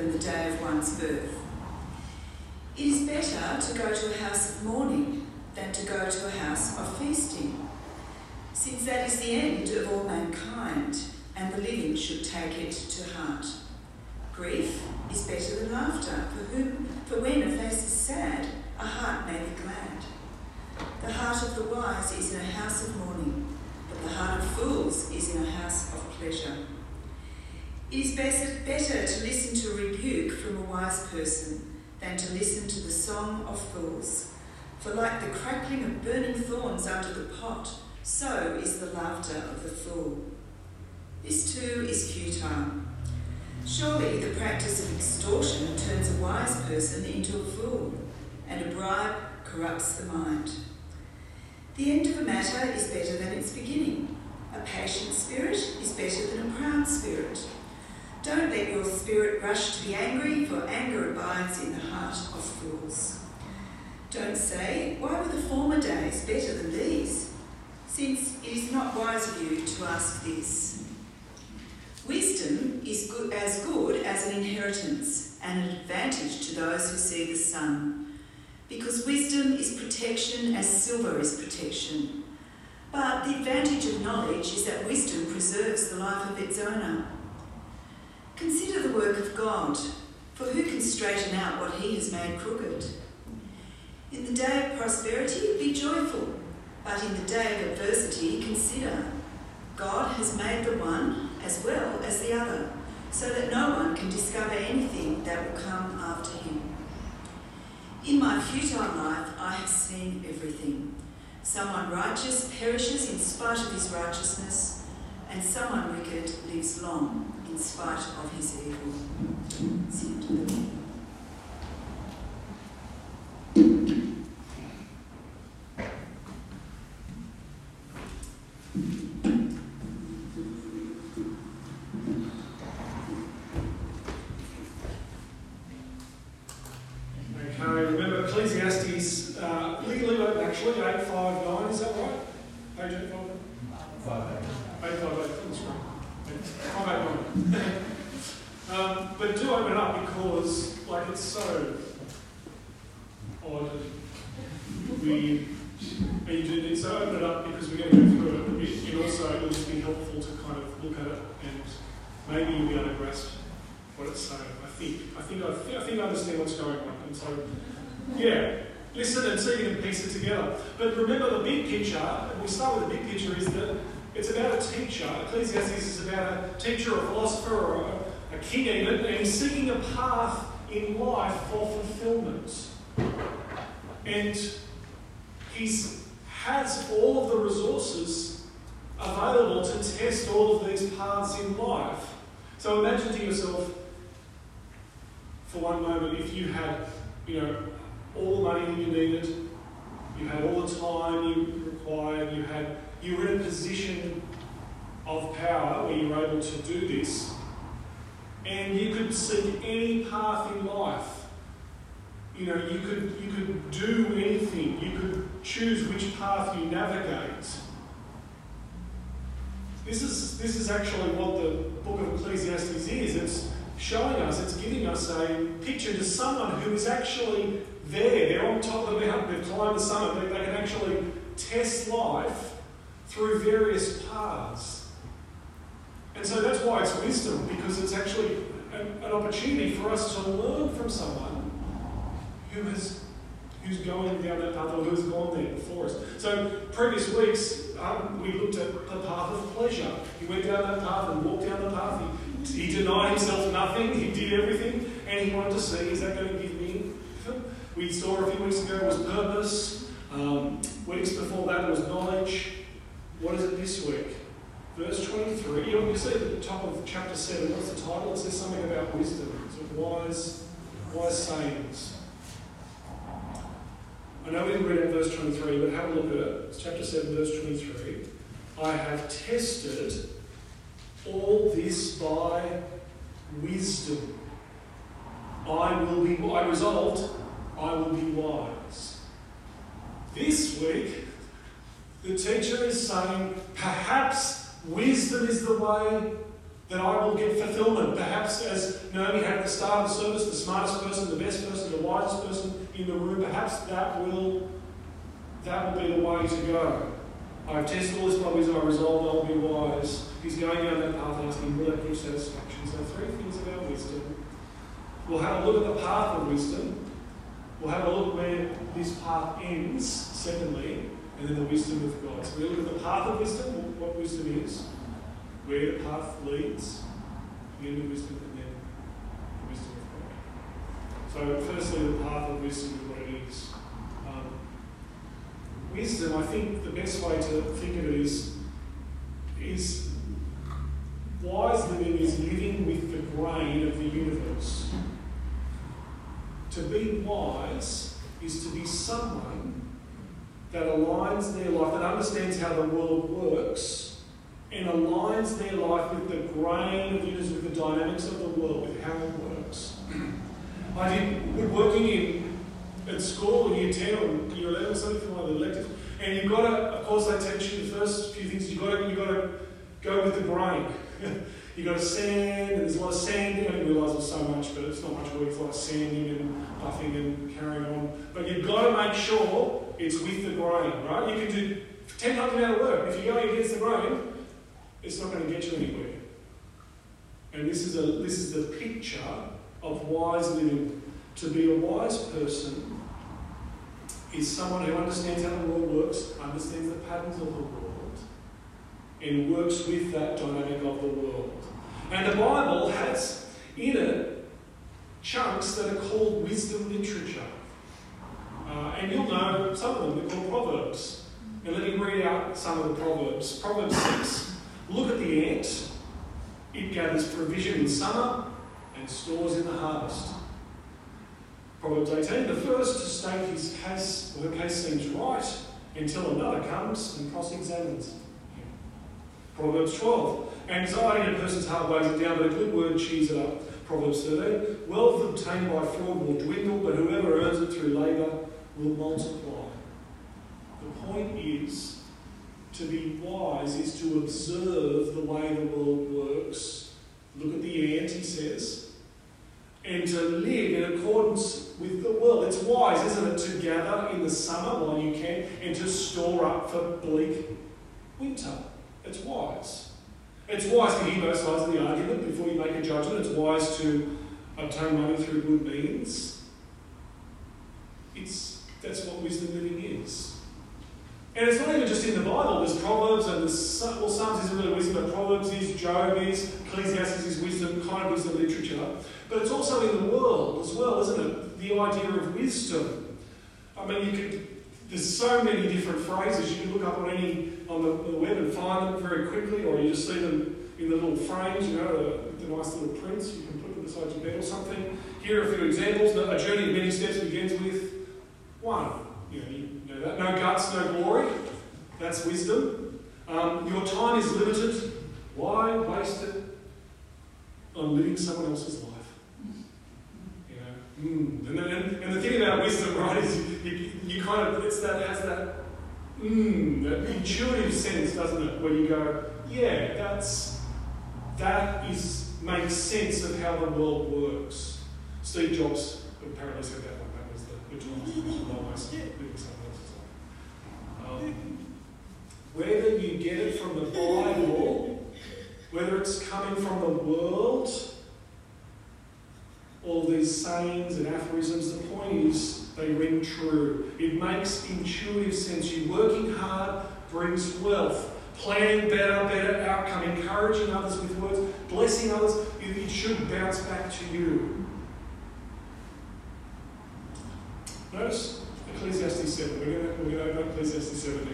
than the day of one's birth. It is better to go to a house of mourning than to go to a house of feasting, since that is the end of all mankind, and the living should take it to heart. Grief is better than laughter, for whom, for when a face is sad, a heart may be glad. The heart of the wise is in a house of mourning, but the heart of fools is in a house of pleasure. It is better, to listen to a rebuke from a wise person than to listen to the song of fools. For like the crackling of burning thorns under the pot, so is the laughter of the fool. This too is futile. Surely the practice of extortion turns a wise person into a fool, and a bribe corrupts the mind. The end of a matter is better than its beginning. A patient spirit is better than a proud spirit. Don't let your spirit rush to be angry, for anger abides in the heart of fools. Don't say, Why were the former days better than these? Since it is not wise of you to ask this. Wisdom is good, as good as an inheritance and an advantage to those who see the sun, because wisdom is protection as silver is protection. But the advantage of knowledge is that wisdom preserves the life of its owner. The work of God, for who can straighten out what he has made crooked? In the day of prosperity, be joyful, but in the day of adversity, consider God has made the one as well as the other, so that no one can discover anything that will come after him. In my futile life, I have seen everything. Someone righteous perishes in spite of his righteousness, and someone wicked lives long in spite of his evil. It's the end of the reading. Okay, remember Ecclesiastes, uh, actually, 859, is that right? Page 859? 858, that's right. 589. um, but do open it up because, like, it's so odd, weird, and do need, open it up because we're going to go through it and also it will just be helpful to kind of look at it and maybe you'll be able to grasp what it's saying. I think, I think, I think, I think I understand what's going on. And so, yeah, listen and see if you can piece it together. But remember the big picture, and we start with the big picture, is that it's about a teacher. Ecclesiastes is about a teacher, a philosopher, or a, a king even, and he's seeking a path in life for fulfillment. And he has all of the resources available to test all of these paths in life. So imagine to yourself, for one moment, if you had, you know, all the money that you needed, you had all the time you required, you had, you were in a position of power where you were able to do this, and you could seek any path in life. You know, you could you could do anything. You could choose which path you navigate. This is this is actually what the book of Ecclesiastes is. It's showing us, it's giving us a picture to someone who is actually there. They're on top of the mountain, they've climbed the summit, they, they can actually test life through various paths. And so that's why it's wisdom, because it's actually an, an opportunity for us to learn from someone who has who's going down that path or who's gone there before us. So previous weeks um, we looked at the path of pleasure. He went down that path and walked down the path. He, he denied himself nothing. He did everything, and he wanted to see is that going to give me? We saw a few weeks ago was purpose. Um, weeks before that was knowledge. What is it this week? Verse 23. You see at the top of chapter 7, what's the title? It says something about wisdom. It's wise, wise sayings. I know we read out verse 23, but have a look at it. It's chapter 7, verse 23. I have tested all this by wisdom. I will be, I resolved, I will be wise. This week, the teacher is saying, perhaps wisdom is the way that I will get fulfillment. Perhaps, as Naomi had at the start of the service, the smartest person, the best person, the wisest person in the room, perhaps that will that will be the way to go. I've tested all this by wisdom, I resolved I'll be wise. He's going down that path asking, will that give satisfaction? So three things about wisdom. We'll have a look at the path of wisdom. We'll have a look where this path ends, secondly, and then the wisdom of God. So we look at the path of wisdom, what wisdom is, where the path leads, the end of wisdom, and then the wisdom of God. So, firstly, the path of wisdom and what it is. Um, wisdom, I think the best way to think of it is, is wise living is living with the grain of the universe. To be wise is to be someone that aligns their life, that understands how the world works and aligns their life with the grain of with the dynamics of the world, with how it works. I did working in at school in year 10 or year 11 or something, one of the electives, and you've got to, of course, they teach you the first few things, you've got to, you've got to go with the grain. you've got to sand, and there's a lot of sanding. I didn't realise there's so much, but it's not much work. It's a lot of sanding and buffing and carrying on. But you've got to make sure it's with the grain, right? You can do 10 times amount of work. If you're going against the grain, it's not going to get you anywhere. And this is, a, this is the picture of wise living. To be a wise person is someone who understands how the world works, understands the patterns of the world, and works with that dynamic of the world. And the Bible has in it chunks that are called wisdom literature. Uh, and you'll know some of them, they're called Proverbs. And let me read out some of the Proverbs. Proverbs 6. Look at the ant. It gathers provision in summer and stores in the harvest. Proverbs 18, the first to state his case or her case seems right until another comes and cross examines. Proverbs 12, anxiety in a person's heart weighs it down, but a good word cheers it up. Proverbs 13, wealth obtained by fraud will dwindle, but whoever earns it through labour will multiply. The point is, to be wise is to observe the way the world works. Look at the ant, he says. And to live in accordance with the world. It's wise, isn't it, to gather in the summer while you can and to store up for bleak winter. It's wise. It's wise to hear both sides of the argument before you make a judgment. It's wise to obtain money through good means. It's, that's what wisdom living is. And it's not even just in the Bible. There's Proverbs and there's, well, Psalms isn't really wisdom, but Proverbs is, Job is, Ecclesiastes is wisdom, kind of wisdom literature. But it's also in the world as well, isn't it? The idea of wisdom. I mean, you could, there's so many different phrases. You can look up on any, on the, the web and find them very quickly, or you just see them in the little frames, you know, the, the nice little prints you can put them beside your bed or something. Here are a few examples. A journey of many steps begins with one. You know, you know that. No guts, no glory. That's wisdom. Um, your time is limited. Why waste it on living someone else's life? You know, mm. and, then, and the thing about wisdom, right, is you, you kind of it's that has that mm, that intuitive sense, doesn't it? Where you go, yeah, that's that is makes sense of how the world works. Steve Jobs apparently said that one. Living someone else's. Um, whether you get it from the Bible, whether it's coming from the world, all these sayings and aphorisms. The point is, they ring true. It makes intuitive sense. You working hard brings wealth. Planning better, better outcome, encouraging others with words, blessing others, it should bounce back to you. Notice Ecclesiastes 7. We're going to, we're going to open Ecclesiastes 7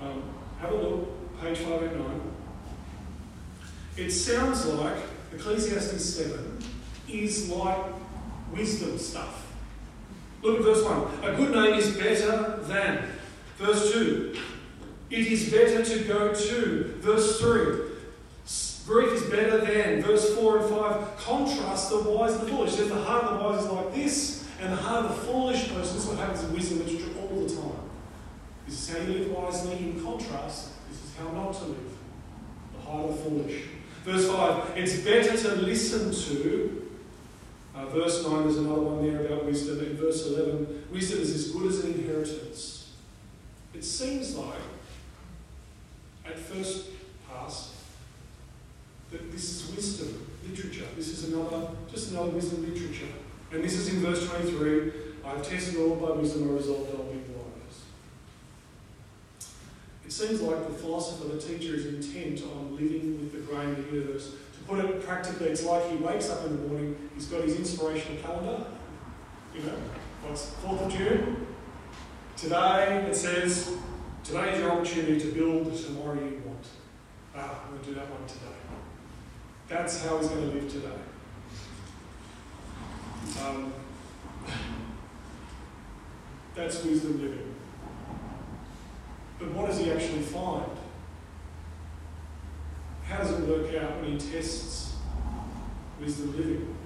now. Um, have a look, page 589. It sounds like Ecclesiastes 7 is like wisdom stuff. Look at verse 1. A good name is better than. Verse 2. It is better to go to. Verse 3. Grief is better than. Verse 4 and 5. Contrast the wise and the foolish. Says the heart of the wise is like this, and the heart of the foolish person. This is what happens in wisdom literature all the time. This is how you live wisely. In contrast, this is how not to live. The heart of the foolish. Verse 5. It's better to listen to uh, verse 9, there's another one there about wisdom. In verse 11, wisdom is as good as an inheritance. It seems like, at first pass, that this is wisdom literature. This is another, just another wisdom literature. And this is in verse 23 I've tested all by wisdom, I resolved I'll be wise. It seems like the philosopher, the teacher, is intent on living with the grain of the universe To put it practically, it's like he wakes up in the morning, he's got his inspirational calendar, you know, what's 4th of June? Today it says, today is your opportunity to build the tomorrow you want. Ah, I'm going to do that one today. That's how he's going to live today. Um, that's wisdom living. But what does he actually find? How does it work out when he tests wisdom living?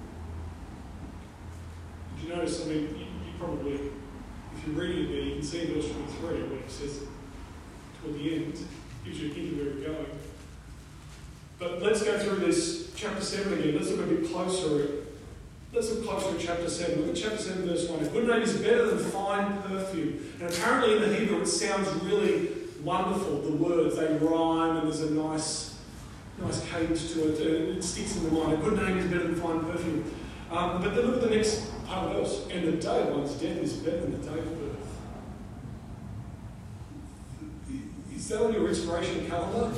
Did you notice? I mean, you, you probably, if you're reading it you can see in verse 23 where he says, toward the end, gives you a hint of where we're going. But let's go through this chapter 7 again. Let's look a bit closer Let's look closer at chapter 7. Look at chapter 7, verse 1. A good name is better than fine perfume. And apparently in the Hebrew it sounds really wonderful. The words, they rhyme and there's a nice nice cadence to it, and it sticks in the mind. A good name is better than fine perfume. Um, but then look at the next part verse. And the day of one's death is better than the day of birth. Is that on your inspiration calendar?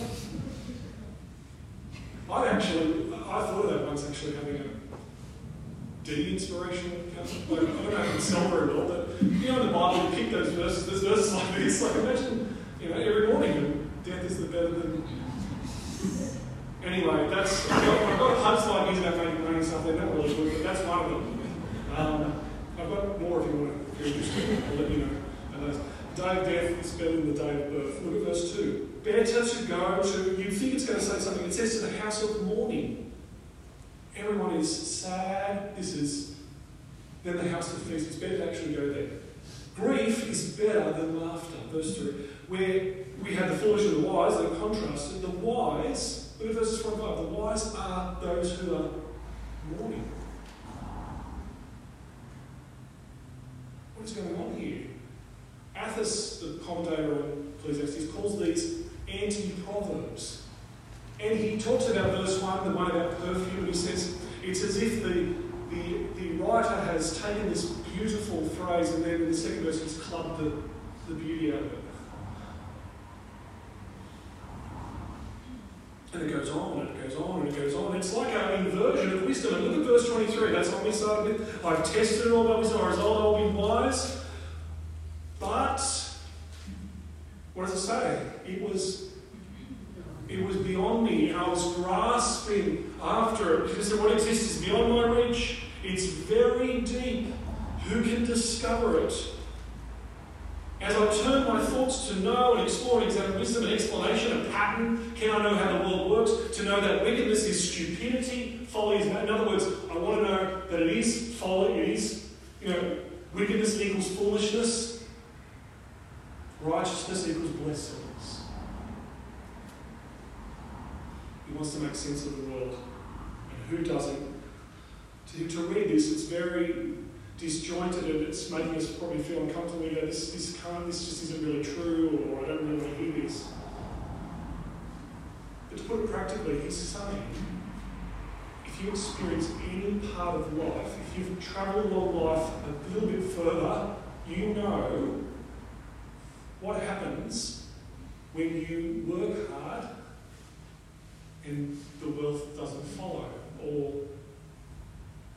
I actually, I thought of that once actually having a D inspiration calendar. Like, I don't know if I can sell very well, but you know in the Bible you pick those verses, there's verses like this. Like imagine, you know, every morning death is the better than Anyway, that's I've got, I've got like these about making money stuff. They're not really good, but that's one of them. Um, I've got more if you want to. If interested, I'll let you know. And day of death is better than the day of birth. Look at verse two. Better to go to. You think it's going to say something. It says to the house of mourning. Everyone is sad. This is then the house of feast. It's better to actually go there. Grief is better than laughter. Verse 3. Where we have the foolish and the wise, they contrasted. The wise Look at verses 4 and 5. The wise are those who are mourning. What is going on here? Athos, the commentator on Ecclesiastes, calls these anti-proverbs. And he talks about verse 1, the one about perfume, and he says it's as if the, the, the writer has taken this beautiful phrase and then in the second verse he's clubbed the, the beauty out of it. And it goes on and it goes on and it goes on. It's like an inversion of wisdom. And look at verse 23. That's what we started with. I've tested all by wisdom. I result I'll be wise. But, what does it say? It was it was beyond me, and I was grasping after it because what exists is beyond my reach. It's very deep. Who can discover it? As I turn my thoughts to know and explore and examine wisdom and explanation and pattern, can I know how the world works? To know that wickedness is stupidity, folly is In other words, I want to know that it is folly, it is, you know, wickedness equals foolishness, righteousness equals blessings. He wants to make sense of the world. And who doesn't? To, to read this, it's very disjointed and it's making us probably feel uncomfortable. You go, this, this can't, this just isn't really true, or I don't really want to hear this. But to put it practically, he's saying, if you experience any part of life, if you've travelled along life a little bit further, you know what happens when you work hard and the wealth doesn't follow, or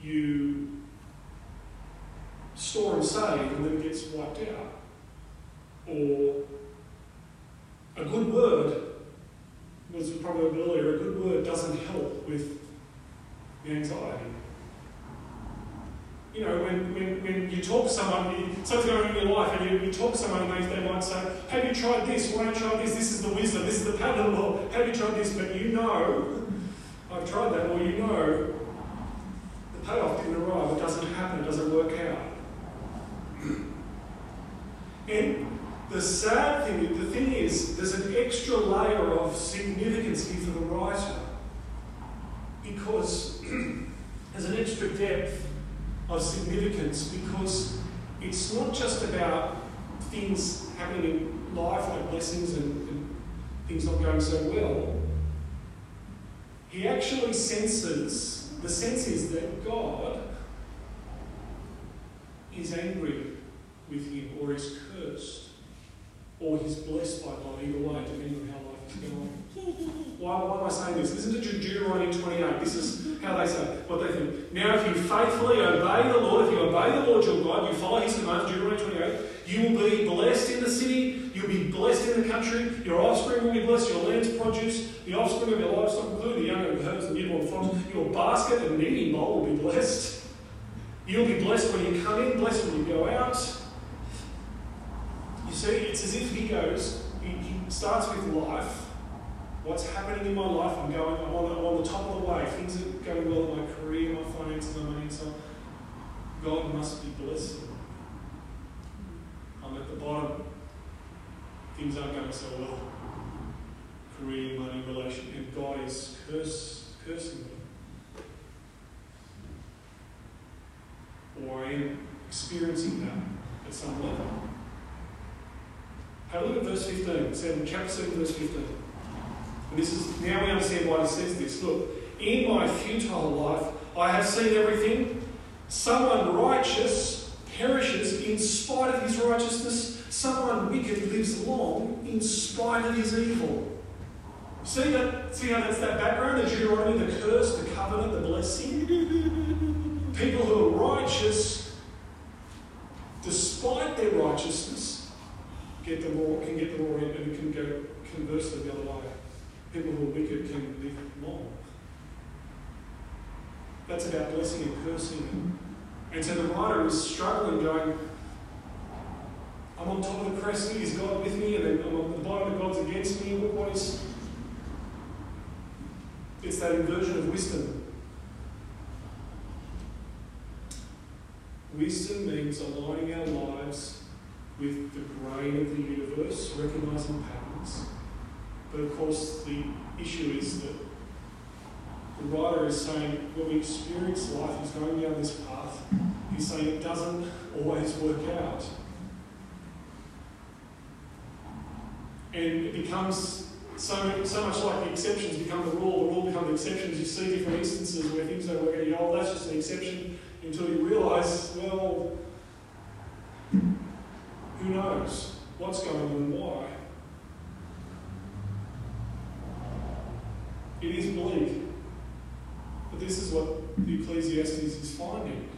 you store and save and then it gets wiped out, or a good word was probably earlier, a good word doesn't help with the anxiety. You know, when, when, when you talk to someone, you, something's going on in your life, and you, you talk to someone, and they, they might say, Have you tried this? Why don't you try this? This is the wisdom, this is the pattern Lord. Have you tried this? But you know, I've tried that, or you know, the payoff didn't arrive, it doesn't happen, it doesn't work out. And the sad thing, the thing is, there's an extra layer of significance here for the writer because there's an extra depth of significance because it's not just about things happening in life like blessings and, and things not going so well. He actually senses, the sense is that God is angry with him or is cursed or he's blessed by God, either way, depending on how life is going. Why, why am I saying this? Listen to Deuteronomy 28. This is how they say, what they think. Now, if you faithfully obey the Lord, if you obey the Lord your God, you follow his commands, Deuteronomy 28, you will be blessed in the city, you'll be blessed in the country, your offspring will be blessed, your land's produce, the offspring of your livestock, including the young the herds and newborn flocks, your basket and kneading bowl will be blessed. You'll be blessed when you come in, blessed when you go out. You see, it's as if he goes, he, he starts with life. What's happening in my life? I'm going, I'm on, the, I'm on the top of the way. Things are going well in my career, my finances, my money, and so on. God must be blessing. I'm at the bottom. Things aren't going so well. Career, money, relation, and God is curse, cursing me. Or I am experiencing that at some level. Have a look at verse 15, 7, chapter 7, verse 15. This is now we understand why he says this. Look, in my futile life, I have seen everything. Someone righteous perishes in spite of his righteousness. Someone wicked lives long in spite of his evil. See that? See how that's that background? The Deuteronomy, the curse, the covenant, the blessing. People who are righteous, despite their righteousness, get the law, can get the law and can go conversely the other way. People who are wicked can live long. That's about blessing and cursing. And so the writer is struggling, going, I'm on top of the crest, is God with me? And then I'm on the bottom, God's against me. What is. It's that inversion of wisdom. Wisdom means aligning our lives with the grain of the universe, recognizing patterns. But of course, the issue is that the writer is saying when we experience life, he's going down this path, he's saying it doesn't always work out. And it becomes so, so much like the exceptions become the rule, the rule becomes the exceptions. You see different instances where things don't work out, you go, oh, that's just an exception, until you realise, well, who knows what's going on and why. It is bleak. But this is what the Ecclesiastes is finding.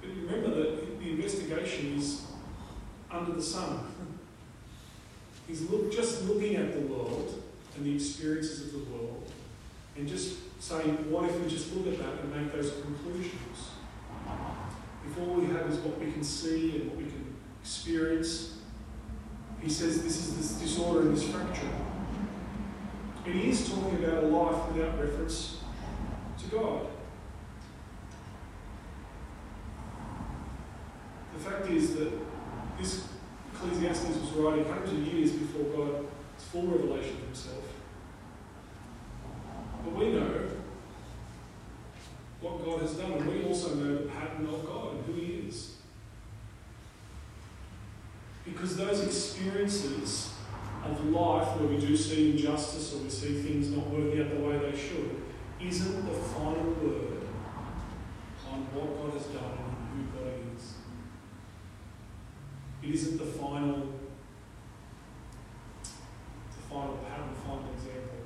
But remember that the investigation is under the sun. He's look, just looking at the world and the experiences of the world and just saying, what if we just look at that and make those conclusions? If all we have is what we can see and what we can experience, he says this is this disorder and this fracture. And he is talking about a life without reference to God. The fact is that this Ecclesiastes was writing hundreds of years before God's full revelation of himself. But we know what God has done, and we also know the pattern of God and who He is. Because those experiences of life where we do see injustice or we see things not working out the way they should isn't the final word on what God has done and who God is. It isn't the final, the final pattern, the final example.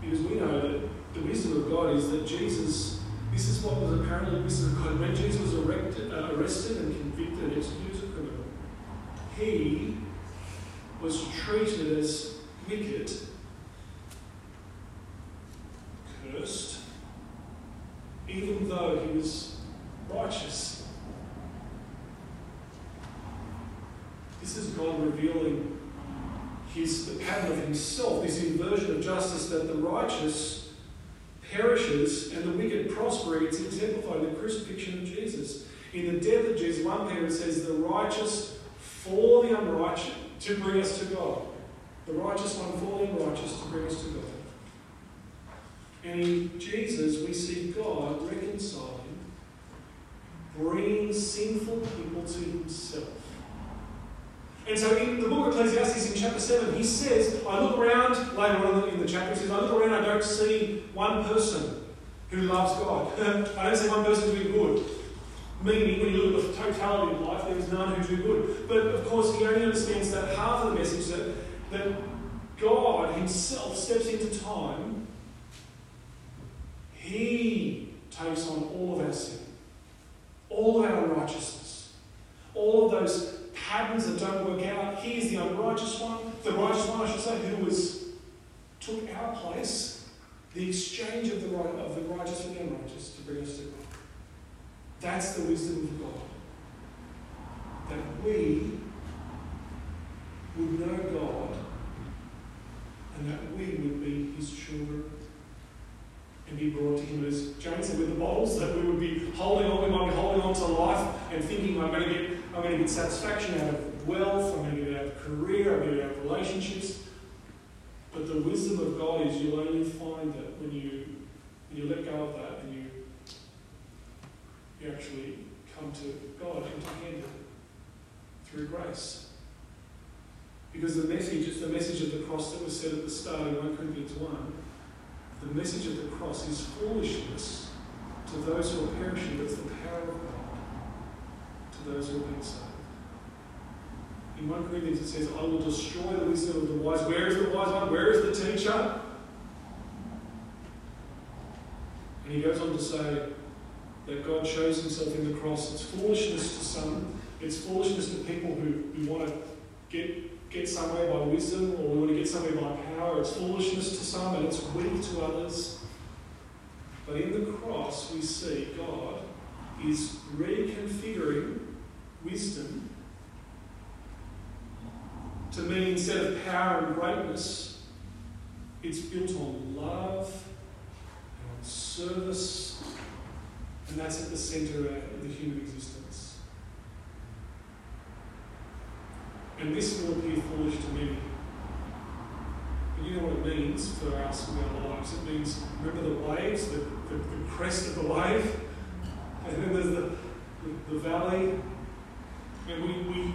Because we know that the wisdom of God is that Jesus, this is what was apparently the wisdom. When Jesus was erected, uh, arrested and convicted and executed as a criminal, he was treated as wicked, cursed, even though he was righteous. This is God revealing his the pattern of himself, this inversion of justice that the righteous perishes and the wicked prosper. It's exemplified in the crucifixion of Jesus. In the death of Jesus, one Peter says, the righteous for the unrighteous to bring us to God. The righteous one for the unrighteous to bring us to God. And in Jesus, we see God reconciling, bringing sinful people to himself. And so in the book of Ecclesiastes, in chapter 7, he says, I look around, later on in the chapter, he says, I look around, I don't see one person who loves God. I don't see one person doing good. Meaning, when you look at the totality of life, there is none who do good. But of course, he only understands that half of the message that, that God himself steps into time, he takes on all of our sin, all of our unrighteousness, all of those patterns that don't work out. He is the unrighteous one, the righteous one, I should say, who was took our place, the exchange of the right of the righteous and the unrighteous to bring us to God. That's the wisdom of God. That we would know God and that we would be his children and be brought to him as James said with the bottles, that we would be holding on, we might be holding on to life and thinking I'm going to get I'm going to get satisfaction out of wealth, I'm going to get out of career, I'm going to get out of relationships. But the wisdom of God is you'll only find that when you when you let go of that and you you actually come to God empty-handed through grace. Because the message is the message of the cross that was said at the start in 1 Corinthians 1. The message of the cross is foolishness to those who are perishing, but it's the power of God to those who are being saved. In 1 Corinthians it says, I will destroy the wisdom of the wise. Where is the wise one? Where is the teacher? And he goes on to say that God shows himself in the cross. It's foolishness to some, it's foolishness to people who, who want to get, get somewhere by wisdom or we want to get somewhere by power. It's foolishness to some and it's weak to others. But in the cross, we see God is reconfiguring wisdom to mean instead of power and greatness, it's built on love and on service, and that's at the centre of the human existence. And this will appear foolish to many. But you know what it means for us in our lives? It means, remember the waves, the, the, the crest of the wave? And then there's the, the, the valley. And we, we,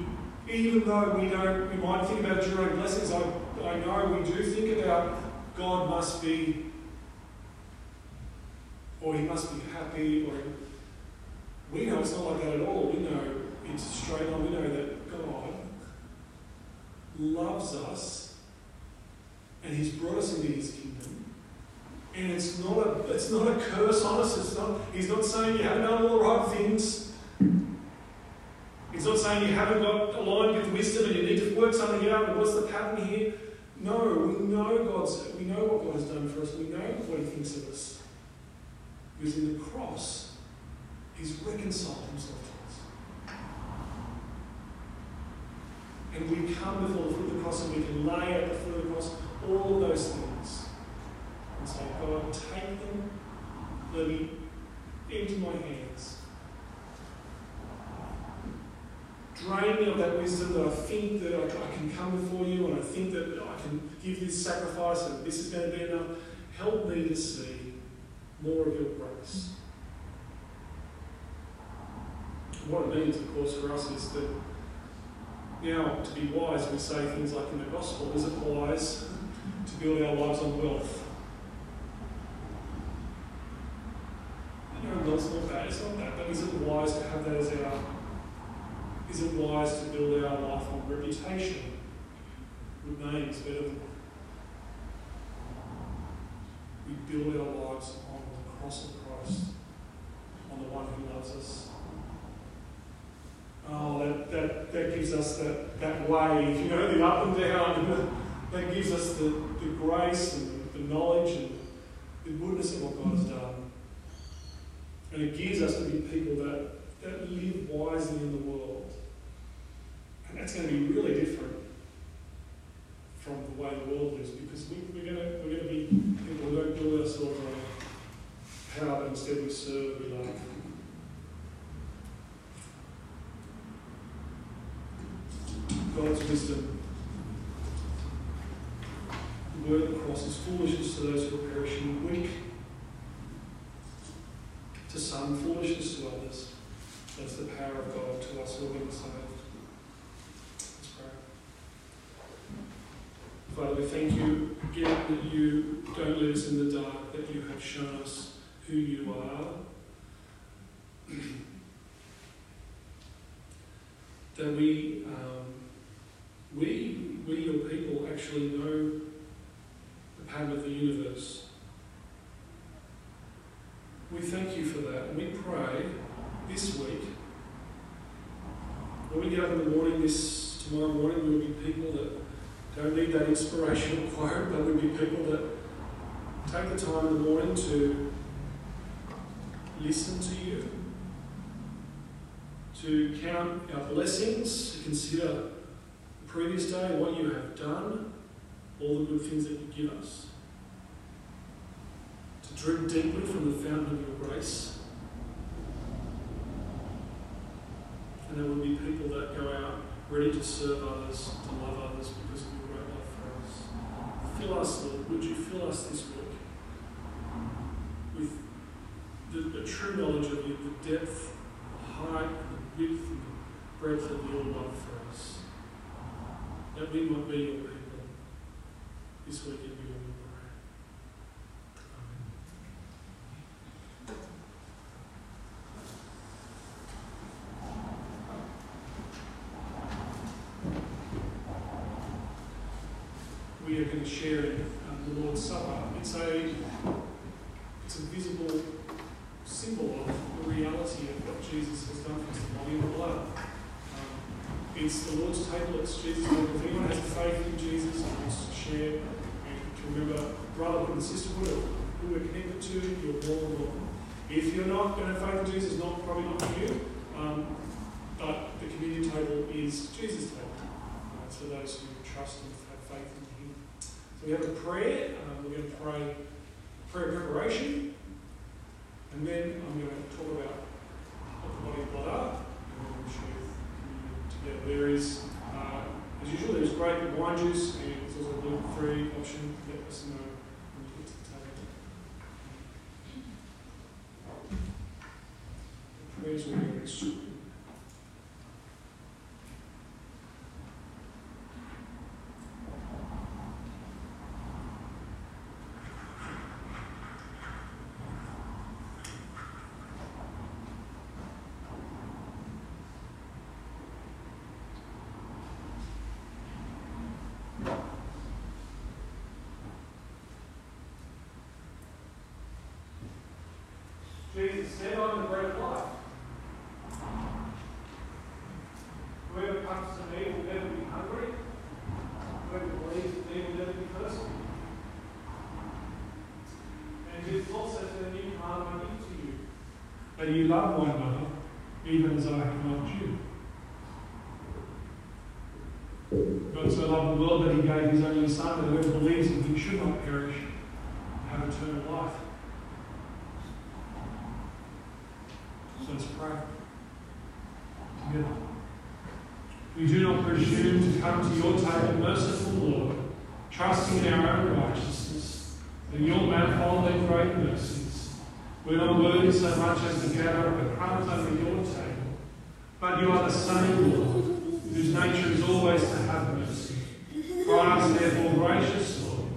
even though we don't, we might think about enduring blessings, I, I know we do think about God must be, or He must be happy, or we know it's not like that at all. We know it's straight on. We know that God loves us, and He's brought us into His kingdom. And it's not a it's not a curse on us. It's not. He's not saying you haven't done all the right things. He's not saying you haven't got aligned with wisdom and you need to work something out. What's the pattern here? No, we know God's. We know what God has done for us. We know what He thinks of us. Because in the cross, He's reconciled Himself to us. And we come before the foot of the cross and we can lay at the foot of the cross all those things and say, God, take them, let into my hands. Drain me of that wisdom that I think that I can come before you and I think that I can give this sacrifice and this is going to be enough. Help me to see more of your grace. What it means, of course, for us is that Now, to be wise, we say things like in the gospel, is it wise to build our lives on wealth? You know, it's not that, it's not that, but is it wise to have that as our, is it wise to build our life on reputation? Good names, better than we build our lives on the cross of Christ, on the one who loves us. Oh, that, that, that gives us that, that wave, you know, the up and down, and the, that gives us the, the grace and the, the knowledge and the goodness of what God has done. And it gives us to be people that, that live wisely in the world. And that's going to be really different from the way the world lives because we, we're going to, we're going to be people who don't build ourselves on power, but instead we serve, we love. God's wisdom. The word of the cross is foolishness to those who are perishing, weak to some, foolishness to others. That's the power of God to us who are being saved. Let's pray. Father, we thank you again that you don't leave us in the dark, that you have shown us who you are. that we um, we, we, your people, actually know the pattern of the universe. We thank you for that. We pray this week, when we get up in the morning, this tomorrow morning, we'll be people that don't need that inspirational quote, but we'll be people that take the time in the morning to listen to you, to count our blessings, to consider the previous day, what you have done, all the good things that you give us. Drink deeply from the fountain of your grace. And there will be people that go out ready to serve others, to love others because of your great love for us. Fill us, Lord. Would you fill us this week with the, the true knowledge of you, the depth, the height, the width, and the breadth of your love for us that we might be your people this week in your share um, the Lord's Supper. It's a, it's a visible symbol of the reality of what Jesus has done for us, the body and the blood. It's the Lord's table, it's Jesus' table. If anyone has faith in Jesus and wants to share and to remember brotherhood and sisterhood who we're connected to, you're more welcome. If you're not going to faith in Jesus, not probably not for you, um, but the communion table is Jesus' table. Uh, for those who trust and have faith in Him. So we have a prayer. Um, we're going to pray prayer preparation, and then I'm going to talk about what the body and blood are, and we'll share yeah, there is, uh, as usual, there's great wine juice and there's also a gluten-free option. Let us know when you get to the table. The prayers will be very Jesus said, I'm the bread of life. Whoever comes to me will never be hungry. Whoever believes in me will never be thirsty. And Jesus also said, a new command I give to you, that you love one another, even as I have loved you. God so loved the world that he gave his only Son, that whoever believes in him should not perish, but have eternal life. We do not presume to come to your table, merciful Lord, trusting in our own righteousness and your manifold and great mercies. We're not worthy so much as to gather up the crumbs under your table, but you are the same Lord whose nature is always to have mercy. Christ, therefore, gracious Lord,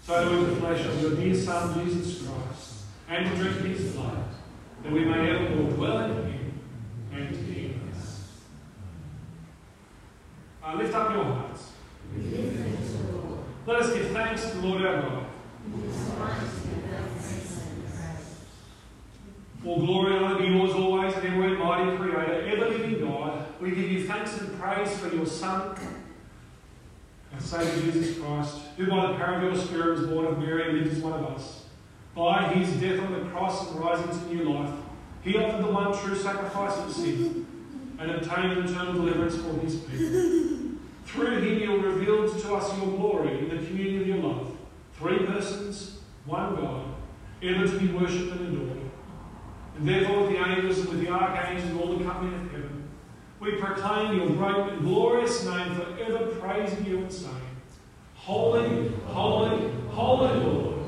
so eat the flesh of your dear Son, Jesus Christ, and drink his blood, that we may evermore dwell in him and us. Uh, lift up your hearts. Let us give thanks to the Lord our God. All glory and honor be yours always and ever, mighty Creator, ever living God. We give you thanks and praise for your Son, our Saviour Jesus Christ, who by the power of your Spirit was born of Mary and lived as one of us. By his death on the cross and rising to new life, he offered the one true sacrifice of sin and obtained eternal deliverance for his people. Through him you revealed to us your glory in the communion of your love. Three persons, one God, ever to be worshipped and adored. And therefore, with the angels and with the archangels and all the company of heaven, we proclaim your great and glorious name, forever praising you and saying, Holy, holy, holy Lord,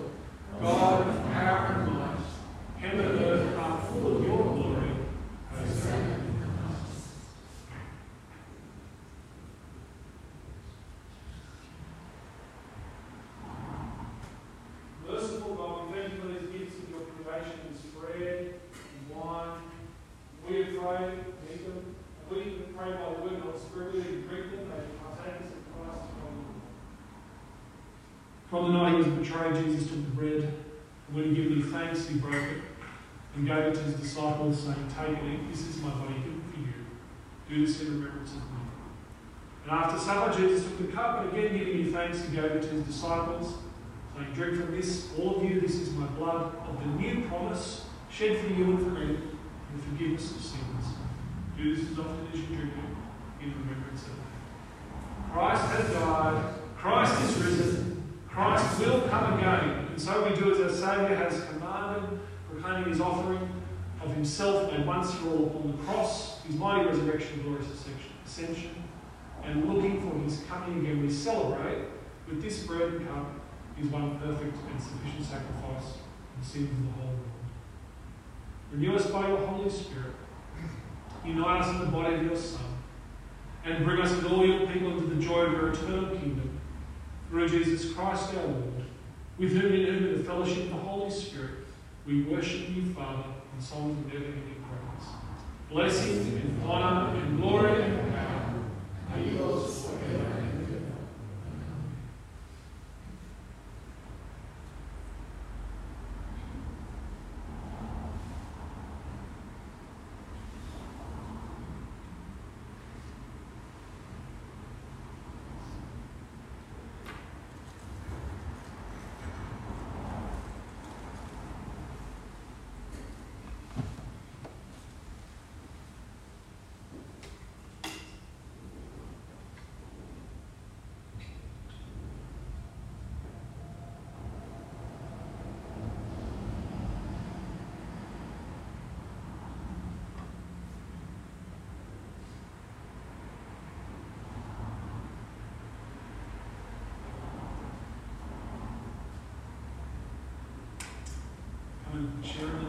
God of power and might, heaven and earth are full of your glory. Hosanna. Merciful God, we thank you for these gifts of your creation, this bread and wine. We pray, eat them. We pray by the word of the Spirit, we drink them, they partake us of Christ's body. From the night he was betrayed, Jesus took the bread, and when he he broke it and gave it to his disciples, saying, Take eat, this is my body given for you. Do this in remembrance of me. And after supper, Jesus took the cup, and again giving you thanks, he gave it to his disciples, saying, Drink from this, all of you, this is my blood of the new promise, shed for you and for many, in forgiveness of sins. Do this as often as you drink it, in remembrance of me. Christ has died, Christ is risen, Christ will come again. And so we do as our Saviour has commanded, proclaiming his offering of himself made once for all upon the cross, his mighty resurrection, glorious ascension, and looking for his coming again. We celebrate with this bread and cup his one perfect and sufficient sacrifice for the sins of the whole world. Renew us by your Holy Spirit. Unite us in the body of your Son. And bring us with all your people into the joy of your eternal kingdom. Through Jesus Christ our Lord, with whom in whom in the fellowship of the Holy Spirit, we worship you, Father, in songs of never ending praise. Blessing and honour and glory and power are yours forever and ever. Come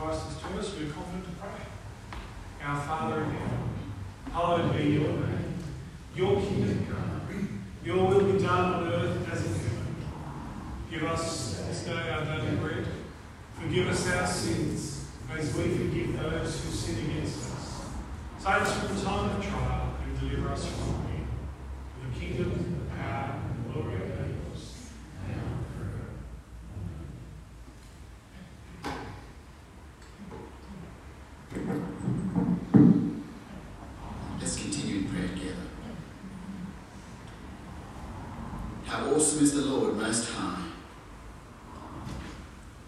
Christ has taught us, we're confident to pray. Our Father in heaven, hallowed be your name. Your kingdom come. Your will be done on earth as in heaven. Give us this day our daily bread. Forgive us our sins as we forgive those who sin against us. Save us from the time of trial and deliver us from evil. For the kingdom, the power, and the glory are yours. Let's continue in prayer together. Awesome is the Lord Most High.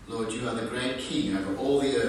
Lord, you are the great King over all the earth.